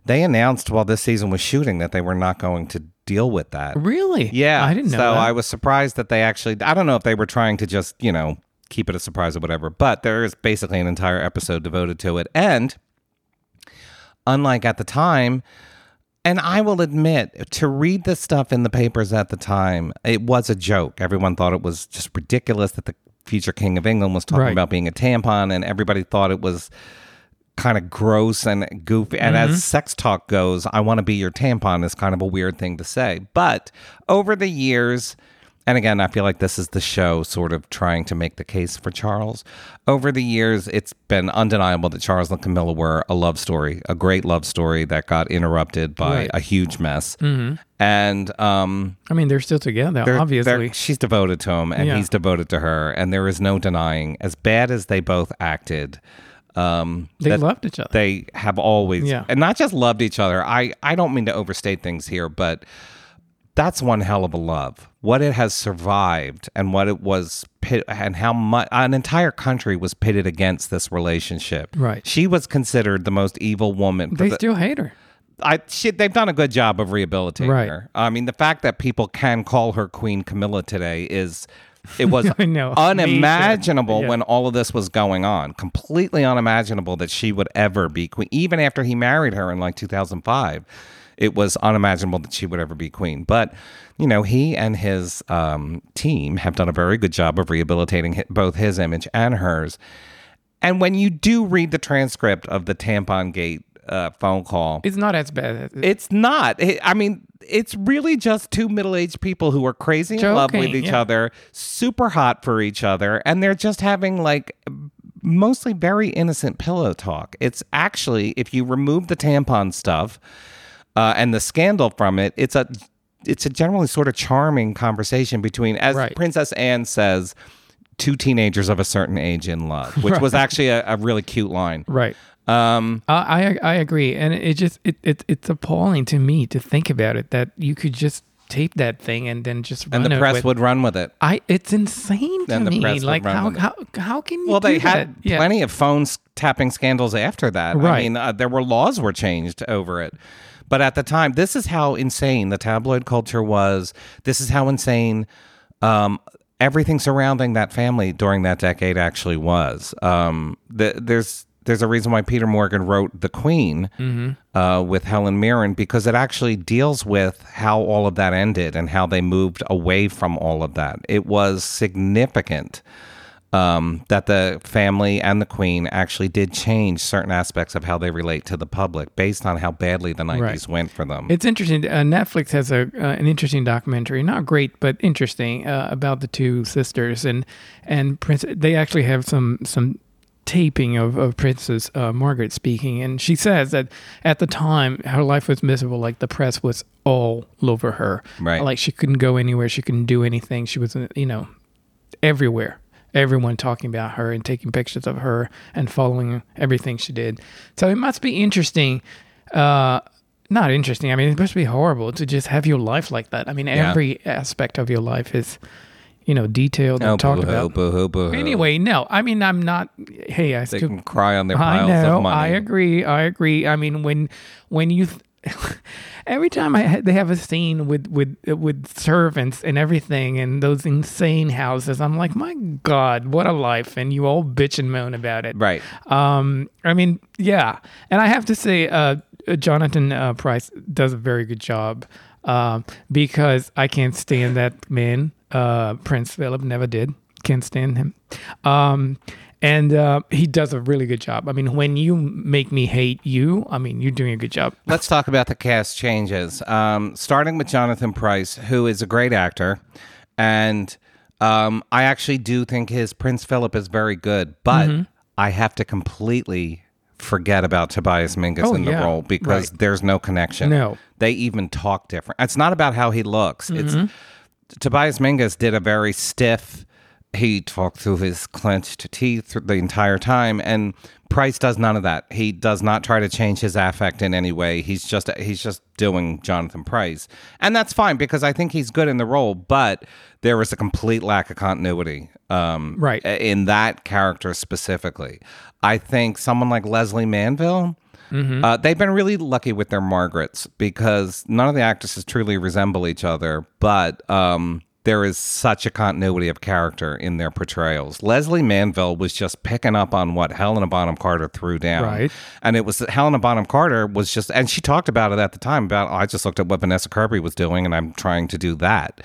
they announced while this season was shooting that they were not going to deal with that Really? Yeah, I didn't know. So that. I was surprised that they actually. I don't know if they were trying to just you know keep it a surprise or whatever, but there is basically an entire episode devoted to it. And unlike at the time, and I will admit, to read the stuff in the papers at the time, it was a joke. Everyone thought it was just ridiculous that the future king of England was talking Right. about being a tampon, and everybody thought it was kind of gross and goofy. And Mm-hmm. as sex talk goes, I want to be your tampon is kind of a weird thing to say. But over the years, and again, I feel like this is the show sort of trying to make the case for Charles. Over the years, it's been undeniable that Charles and Camilla were a love story, a great love story that got interrupted by Right. a huge mess. And um, I mean, they're still together, they're- obviously. they're- she's devoted to him, and Yeah. he's devoted to her, and there is no denying, as bad as they both acted, um, They loved each other. They have always, Yeah. and not just loved each other. I I don't mean to overstate things here, but that's one hell of a love. What it has survived, and what it was, pit, and how much an entire country was pitted against this relationship. Right. She was considered the most evil woman. they the- still hate her. I she, they've done a good job of rehabilitating Right. her. I mean, the fact that people can call her Queen Camilla today is it was know. unimaginable Yeah. when all of this was going on. Completely unimaginable that she would ever be queen. Even after he married her in like 2005, it was unimaginable that she would ever be queen. But you know, he and his um, team have done a very good job of rehabilitating both his image and hers. And when you do read the transcript of the Tampon Gate uh, phone call, It's not as bad. As, it's not. It- I mean, it's really just two middle aged people who are crazy in love with each yeah. other, super hot for each other, and they're just having like mostly very innocent pillow talk. It's actually, if you remove the tampon stuff uh, and the scandal from it, it's a it's a generally sort of charming conversation between, as Right. Princess Anne says, two teenagers of a certain age in love, which was actually a, a really cute line. right. Um, I I I agree, and it just it, it it's appalling to me to think about it that you could just tape that thing and then just and run the it press with- would run with it. I it's insane to And me. Like how, how how can you? Well, they had that? Yeah. plenty of phone tapping scandals after that. Right. I mean, uh, there were laws were changed over it. But at the time, this is how insane the tabloid culture was. This is how insane um, everything surrounding that family during that decade actually was. Um, the, there's there's a reason why Peter Morgan wrote The Queen uh, with Helen Mirren because it actually deals with how all of that ended and how they moved away from all of that. It was significant um, that the family and the queen actually did change certain aspects of how they relate to the public based on how badly the 90s Right. went for them. It's interesting. Uh, Netflix has a uh, an interesting documentary, not great but interesting, uh, about the two sisters and and Prince. They actually have some some taping of, of Princess uh, Margaret speaking, and she says that at the time her life was miserable. Like the press was all over her. Right. Like she couldn't go anywhere. She couldn't do anything. She was you know everywhere. Everyone talking about her and taking pictures of her and following everything she did. So it must be interesting. Uh, not interesting. I mean, it must be horrible to just have your life like that. I mean, Yeah. every aspect of your life is, you know, detailed and oh, talked boo-hoo, about. boo-hoo, boo-hoo. Anyway, no. I mean, I'm not. Hey, I they still. can cry on their I piles know. of money. I agree. I agree. I mean, when when you. Every time I they have a scene with with with servants and everything and those insane houses, I'm like, my God, what a life! And you all bitch and moan about it. Right. Um, I mean, yeah, and I have to say, uh, Jonathan uh, Pryce does a very good job um, because I can't stand that man. Uh, Prince Philip never did. Can't stand him. Um, and uh, he does a really good job. I mean, when you make me hate you, I mean, you're doing a good job. Let's talk about the cast changes. Um, starting with Jonathan Pryce, who is a great actor, and um, I actually do think his Prince Philip is very good, but Mm-hmm. I have to completely forget about Tobias Menzies Oh, in the yeah. role because Right. there's no connection. No. they even talk different. It's not about how he looks. Mm-hmm. It's Tobias Menzies did a very stiff. He talked through his clenched teeth the entire time, and Pryce does none of that. He does not try to change his affect in any way. He's just he's just doing Jonathan Pryce, and that's fine because I think he's good in the role. But there was a complete lack of continuity, um, Right. in that character specifically. I think someone like Lesley Manville. Uh, they've been really lucky with their Margarets because none of the actresses truly resemble each other, but um, there is such a continuity of character in their portrayals. Lesley Manville was just picking up on what Helena Bonham Carter threw down. Right. And it was that Helena Bonham Carter was just, and she talked about it at the time about, I just looked at what Vanessa Kirby was doing and I'm trying to do that.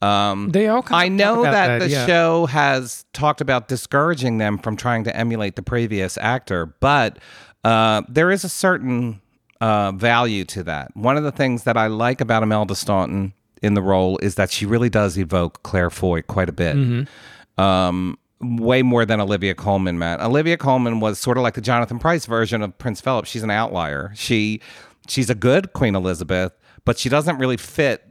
Um, They all. Kind I know about that, the yeah. show has talked about discouraging them from trying to emulate the previous actor, but uh, there is a certain uh, value to that. One of the things that I like about Imelda Staunton in the role is that she really does evoke Claire Foy quite a bit. Mm-hmm. Um, way more than Olivia Colman, Matt. Olivia Colman was sort of like the Jonathan Pryce version of Prince Philip. She's an outlier. She she's a good Queen Elizabeth, but she doesn't really fit.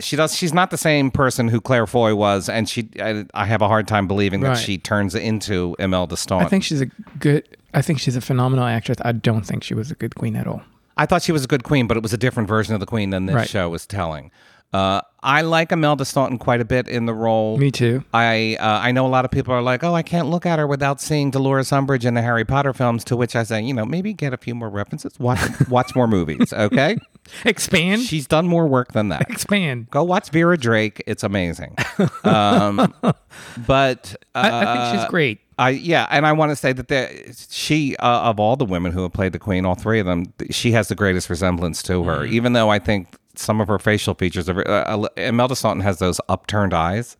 She does. She's not the same person who Claire Foy was, and she. I, I have a hard time believing that Right. she turns into Imelda I think she's a good. I think she's a phenomenal actress. I don't think she was a good queen at all. I thought she was a good queen, but it was a different version of the queen than this Right. show was telling. Uh, I like Imelda Staunton quite a bit in the role. Me too. I uh, I know a lot of people are like, oh, I can't look at her without seeing Dolores Umbridge in the Harry Potter films. To which I say, you know, maybe get a few more references, watch watch more movies, okay? Expand. She's done more work than that. Expand. Go watch Vera Drake; it's amazing. Um, but uh, I, I think she's great. I yeah, and I want to say that there, she uh, of all the women who have played the queen, all three of them, she has the greatest resemblance to her. Mm. Even though I think some of her facial features, are, uh, Imelda Staunton has those upturned eyes.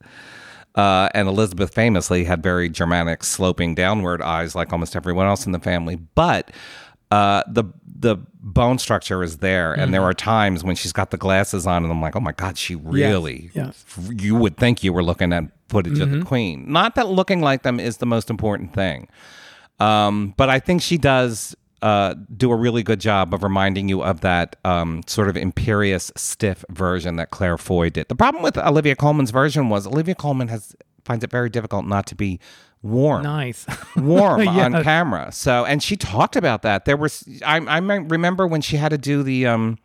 Uh, and Elizabeth famously had very Germanic, sloping downward eyes, like almost everyone else in the family. But uh, the the bone structure is there, and there Mm-hmm. are times when she's got the glasses on, and I'm like, oh my god, she really. yes. You would think you were looking at footage of Mm-hmm. the Queen. Not that looking like them is the most important thing, um, but I think she does. Uh, do a really good job of reminding you of that um, sort of imperious, stiff version that Claire Foy did. The problem with Olivia Colman's version was Olivia Colman has finds it very difficult not to be warm Nice. warm on camera. So, and she talked about that. There was, I, I remember when she had to do the, um,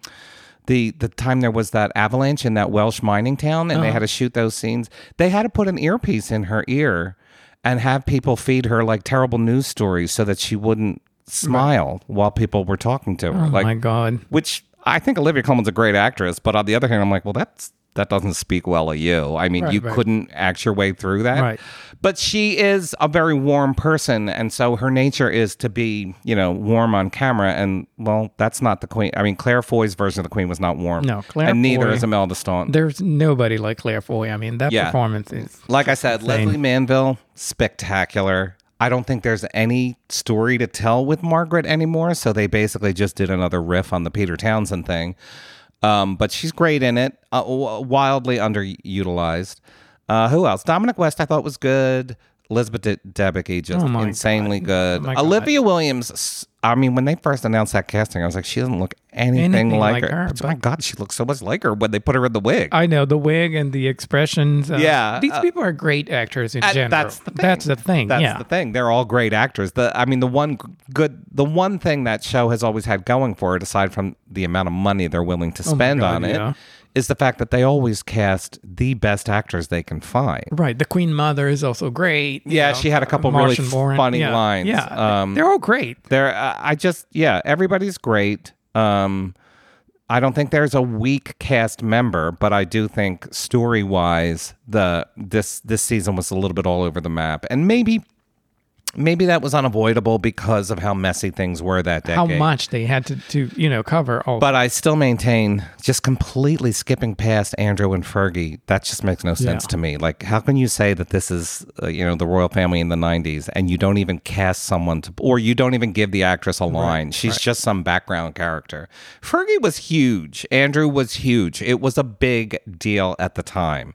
the the time there was that avalanche in that Welsh mining town, and they had to shoot those scenes. They had to put an earpiece in her ear and have people feed her like terrible news stories so that she wouldn't smile while people were talking to her. Oh like, my god. which I think Olivia Colman's a great actress, but on the other hand, I'm like, well, that's that doesn't speak well of you. I mean, Right, you right. couldn't act your way through that. Right. But she is a very warm person, and so her nature is to be, you know, warm on camera. And well, that's not the queen. I mean, Claire Foy's version of the queen was not warm. No, Claire and neither Foy- is Imelda Staunton. There's nobody like Claire Foy. I mean, that Yeah. performance is Like I said, Lesley Manville, spectacular. I don't think there's any story to tell with Margaret anymore, so they basically just did another riff on the Peter Townsend thing. Um, but she's great in it, uh, wildly underutilized. Uh, who else? Dominic West, I thought was good. Elizabeth De- Debicki, just Oh insanely good. my God. Olivia Williams. I mean, when they first announced that casting, I was like, she doesn't look anything, Anything like, like her. her, But my God, she looks so much like her when they put her in the wig. I know the wig and the expressions. Uh, Yeah, these uh, people are great actors in Uh, general. that's the thing. That's the thing. That's yeah. the thing. They're all great actors. The I mean, the one good, the one thing that show has always had going for it, aside from the amount of money they're willing to spend Oh God, on it, yeah. Is the fact that they always cast the best actors they can find. Right. The Queen Mother is also great. Yeah, know, she had a couple really Warren. funny Yeah, lines. Yeah. Um, they're all great. They're, uh, I just, yeah, everybody's great. Um, I don't think there's a weak cast member, but I do think story wise, the this this season was a little bit all over the map, and maybe maybe that was unavoidable because of how messy things were that day. How much they had to, to you know, cover all But I still maintain just completely skipping past Andrew and Fergie. That just makes no sense Yeah. to me. Like, how can you say that this is, uh, you know, the royal family in the '90s, and you don't even cast someone to, or you don't even give the actress a line? She's just some background character. Fergie was huge. Andrew was huge. It was a big deal at the time.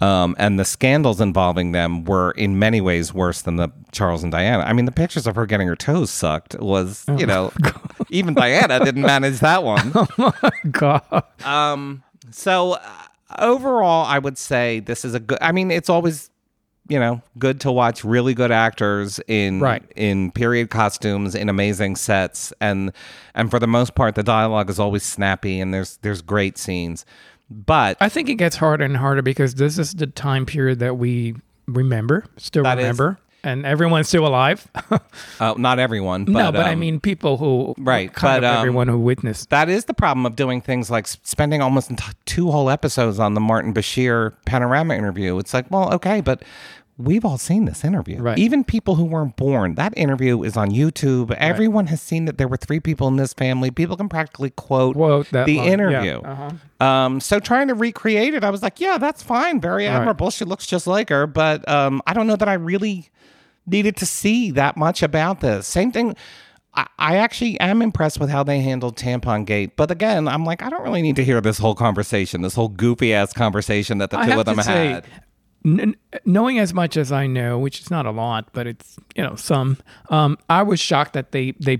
Um, and the scandals involving them were in many ways worse than the Charles and Diana. I mean, the pictures of her getting her toes sucked was, Oh you know, even Diana didn't manage that one. Oh my god. Um, so uh, overall, I would say this is a good. I mean, it's always you know good to watch really good actors in Right. in period costumes in amazing sets and and for the most part the dialogue is always snappy and there's there's great scenes but I think it gets harder and harder because this is the time period that we remember, still That is- remember, and everyone's still alive. uh, not everyone but, no, but I um, mean people who right, kind but, of um, everyone who witnessed. that is the problem of doing things like spending almost two whole episodes on the Martin Bashir panorama interview. It's like, well, okay, but we've all seen this interview. Right. Even people who weren't born. That interview is on YouTube. Everyone has seen that there were three people in this family. People can practically quote, the line. Yeah, interview. uh-huh. Um, so trying to recreate it, I was like, yeah, that's fine. Very admirable. She looks just like her. But um, I don't know that I really needed to see that much about this. Same thing. I, I actually am impressed with how they handled Tampon Gate. But again, I'm like, I don't really need to hear this whole conversation, this whole goofy ass conversation that the I two of them to say, had. N- knowing as much as I know, which is not a lot, but it's you know some. Um, I was shocked that they they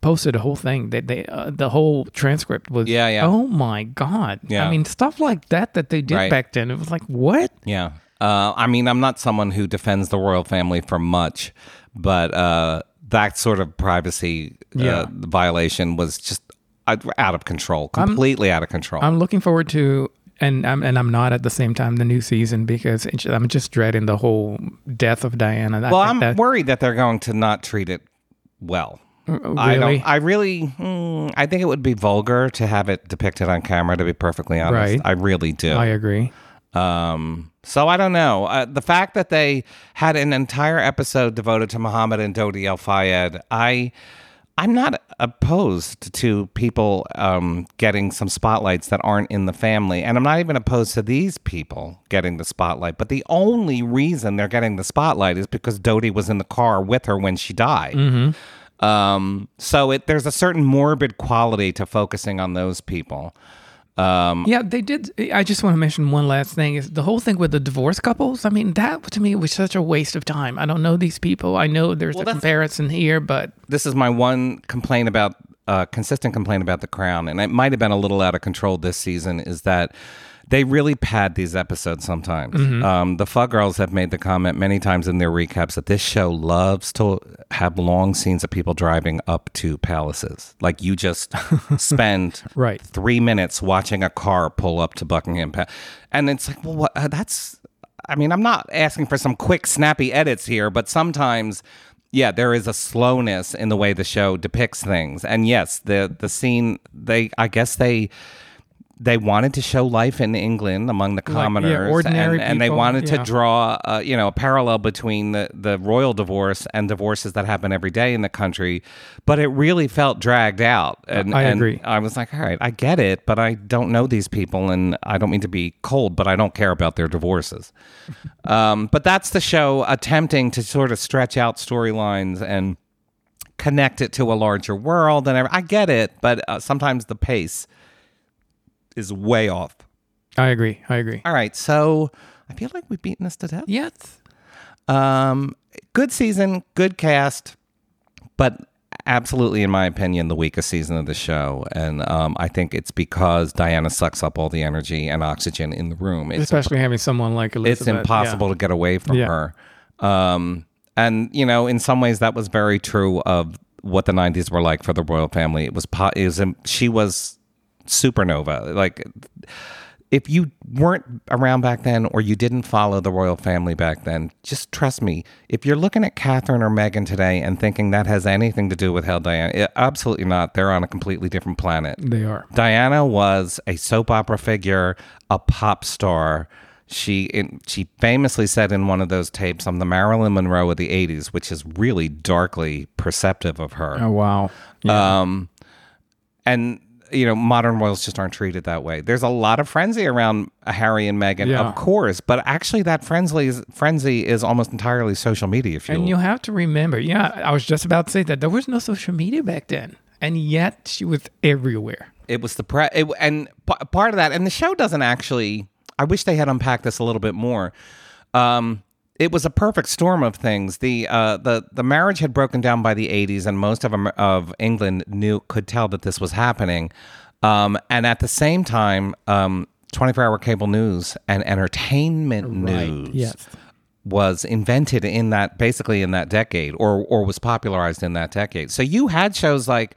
posted a whole thing. That they uh, the whole transcript was. Yeah, yeah. Oh my god. Yeah. I mean stuff like that that they did Right. back then. It was like what? Yeah. Uh, I mean, I'm not someone who defends the royal family for much, but uh, that sort of privacy Yeah. uh, violation was just uh, out of control, completely out of control. I'm looking forward to and I'm and I'm not at the same time the new season because I'm just dreading the whole death of Diana. I Well, I'm that- worried that they're going to not treat it well. I really? don't. I really. hmm, I think it would be vulgar to have it depicted on camera. To be perfectly honest, Right. I really do. I agree. Um, so I don't know. Uh, the fact that they had an entire episode devoted to Muhammad and Dodi El Fayed, I, I'm not opposed to people um, getting some spotlights that aren't in the family, and I'm not even opposed to these people getting the spotlight. But the only reason they're getting the spotlight is because Dodi was in the car with her when she died. Um, so it there's a certain morbid quality to focusing on those people. Um, Yeah, they did. I just want to mention one last thing: is the whole thing with the divorce couples. I mean, that to me was such a waste of time. I don't know these people. I know there's a comparison here, but this is my one complaint about uh, consistent complaint about the crown and it might have been a little out of control this season is that they really pad these episodes sometimes um, the fug girls have made the comment many times in their recaps that this show loves to have long scenes of people driving up to palaces like you just spend Right. three minutes watching a car pull up to buckingham palace and it's like well what, uh, that's I mean, I'm not asking for some quick, snappy edits here, but sometimes, yeah, there is a slowness in the way the show depicts things. And yes, the the scene they, I guess they they wanted to show life in England among the yeah, commoners, ordinary and, and they wanted yeah. to draw, uh, you know, a parallel between the the royal divorce and divorces that happen every day in the country. But it really felt dragged out. And I and agree. I was like, all right, I get it, but I don't know these people, and I don't mean to be cold, but I don't care about their divorces. um, but that's the show attempting to sort of stretch out storylines and connect it to a larger world. And every- I get it, but uh, sometimes the pace is way off. I agree. I agree. All right, so I feel like we've beaten this to death. Yes. Um, good season, good cast, but absolutely, in my opinion, the weakest season of the show. And um, I think it's because Diana sucks up all the energy and oxygen in the room. It's, Especially having someone like Elizabeth. it's impossible to get away from Yeah. her. Um, and you know, in some ways, that was very true of what the '90s were like for the royal family. It was, po- it was she was supernova. Like, if you weren't around back then or you didn't follow the royal family back then, just trust me. If you're looking at Catherine or Meghan today and thinking that has anything to do with how Diana, it, absolutely not. They're on a completely different planet. They are. Diana was a soap opera figure, a pop star. She in, she famously said in one of those tapes, "I'm the Marilyn Monroe of the '80s," which is really darkly perceptive of her. Oh wow. Um, and you know, modern royals just aren't treated that way. There's a lot of frenzy around Harry and Meghan, Yeah. of course, but actually, that frenzy is, frenzy is almost entirely social media fueled. And you have to remember, yeah, I was just about to say that there was no social media back then, and yet she was everywhere. It was the pre, it, and p- part of that, and the show doesn't actually. I wish they had unpacked this a little bit more. Um, it was a perfect storm of things. The uh, the the marriage had broken down by the '80s, and most of of England knew could tell that this was happening. Um, and at the same time, um, 24 hour cable news and entertainment news Yes. was invented in that basically in that decade or or was popularized in that decade. So you had shows like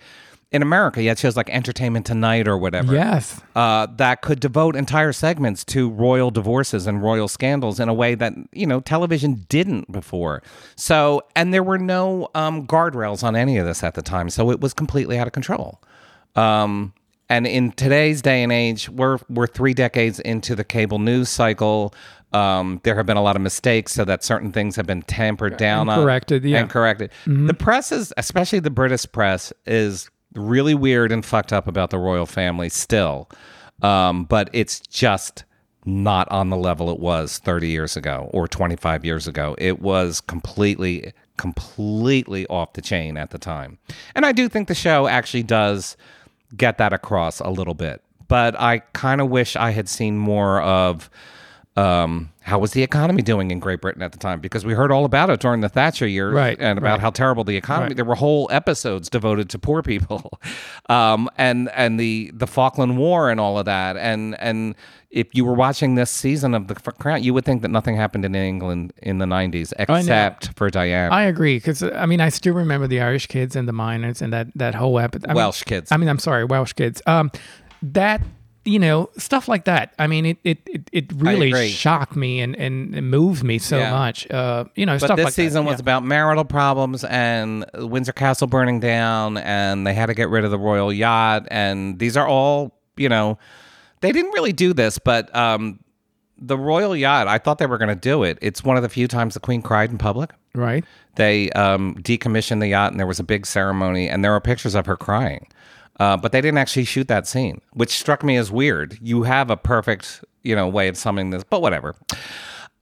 in America, you had shows like Entertainment Tonight or whatever. Yes. Uh, that could devote entire segments to royal divorces and royal scandals in a way that you know television didn't before. So, and there were no um, guardrails on any of this at the time, so it was completely out of control. Um, and in today's day and age, we're we're three decades into the cable news cycle. Um, there have been a lot of mistakes, so that certain things have been tampered down on corrected, yeah. and corrected. The press is, especially the British press, is really weird and fucked up about the royal family still. Um, but it's just not on the level it was 30 years ago or 25 years ago. It was completely, completely off the chain at the time. And I do think the show actually does get that across a little bit. But I kind of wish I had seen more of um, how was the economy doing in Great Britain at the time? Because we heard all about it during the Thatcher years, Right, And about right. how terrible the economy. Right. There were whole episodes devoted to poor people, um, and and the the Falkland War and all of that. And and if you were watching this season of the Crown, you would think that nothing happened in England in the '90s except for Diane. I agree because I mean I still remember the Irish kids and the miners and that that whole episode. Welsh kids. I mean I'm sorry Welsh kids. Um, that you know, stuff like that. I mean, it it it, it really shocked me and and it moved me so Yeah. much. Uh, you know, But stuff this like season that. was about marital problems and Windsor Castle burning down, and they had to get rid of the royal yacht. And these are all, you know, they didn't really do this, but um, the royal yacht, I thought they were going to do it. It's one of the few times the Queen cried in public. right. They um, decommissioned the yacht, and there was a big ceremony, and there are pictures of her crying. Uh, but they didn't actually shoot that scene, which struck me as weird. You have a perfect, you know, way of summing this, but whatever.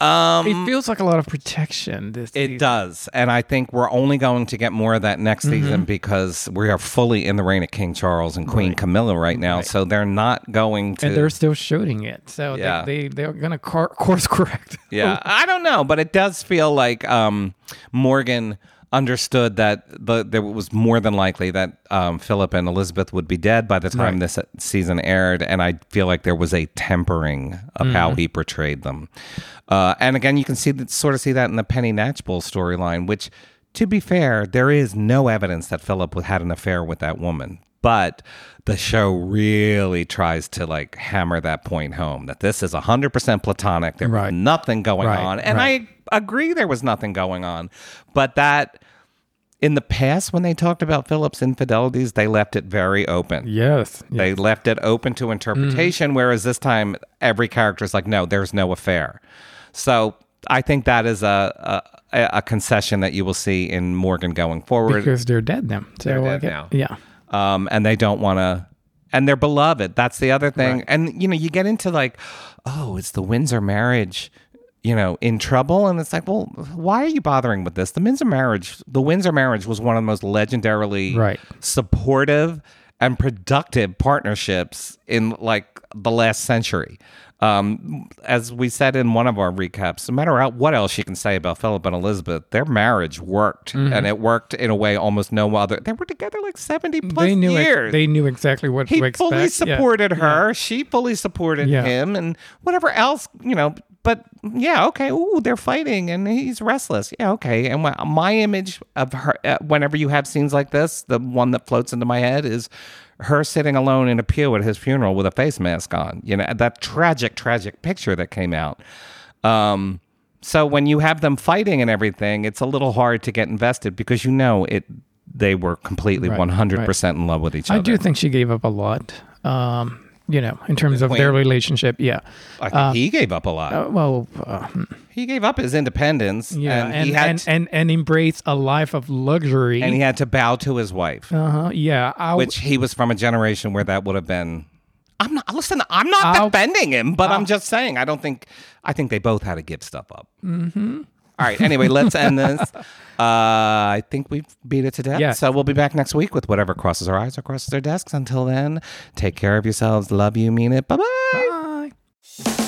it feels like a lot of protection. This It season. does. And I think we're only going to get more of that next Mm-hmm. season because we are fully in the reign of King Charles and Queen Camilla right now. So they're not going to. and they're still shooting it. So Yeah. they, they they're gonna cor- course correct. yeah. I don't know, but it does feel like um, Morgan understood that the, there was more than likely that um, Philip and Elizabeth would be dead by the time Right. this season aired. And I feel like there was a tempering of how Mm-hmm. he portrayed them. Uh, and again, you can see that, sort of see that in the Penny Knatchbull storyline, which, to be fair, there is no evidence that Philip had an affair with that woman. But the show really tries to like hammer that point home that this is 100% platonic. There was Right. nothing going Right, on. And right. I agree there was nothing going on. But that in the past, when they talked about Philip's infidelities, they left it very open. Yes. They left it open to interpretation, Mm-hmm. whereas this time every character is like, no, there's no affair. So I think that is a a, a concession that you will see in Morgan going forward. because they're dead now. So They're dead now. Yeah. Um, and they don't want to and they're beloved. That's the other thing. And you know you get into like oh it's the windsor marriage you know in trouble. And it's like well why are you bothering with this? The windsor marriage the windsor marriage was one of the most legendarily Right. supportive and productive partnerships in like the last century um, as we said in one of our recaps, no matter how, what else you can say about Philip and Elizabeth, their marriage worked, Mm-hmm. and it worked in a way almost no other. They were together like seventy plus they knew ex- years. they knew exactly what he to expect. fully Yeah. supported her. She fully supported Yeah. him, and whatever else, you know. But yeah, okay. Ooh, they're fighting, and he's restless. Yeah, okay. And my, my image of her, uh, whenever you have scenes like this, the one that floats into my head is her sitting alone in a pew at his funeral with a face mask on. You know, that tragic, tragic picture that came out. Um, so when you have them fighting and everything, it's a little hard to get invested because you know it. They were completely one hundred percent in love with each I other. I do think she gave up a lot. Um, you know, in terms of their relationship. Yeah. I think he gave up a lot. Uh, well, uh, he gave up his independence, yeah, and, and he had and, and and embrace a life of luxury. and he had to bow to his wife, uh-huh, yeah, I, which he was from a generation where that would have been. I'm not listen. I'm not I'll- defending him, but I'm just saying. I don't think. I think they both had to give stuff up. Mm-hmm. All right. Anyway, let's end this. Uh, I think we've beat it to death. Yeah. So we'll be back next week with whatever crosses our eyes or crosses our desks. Until then, take care of yourselves. Love you. Mean it. Bye-bye. Bye.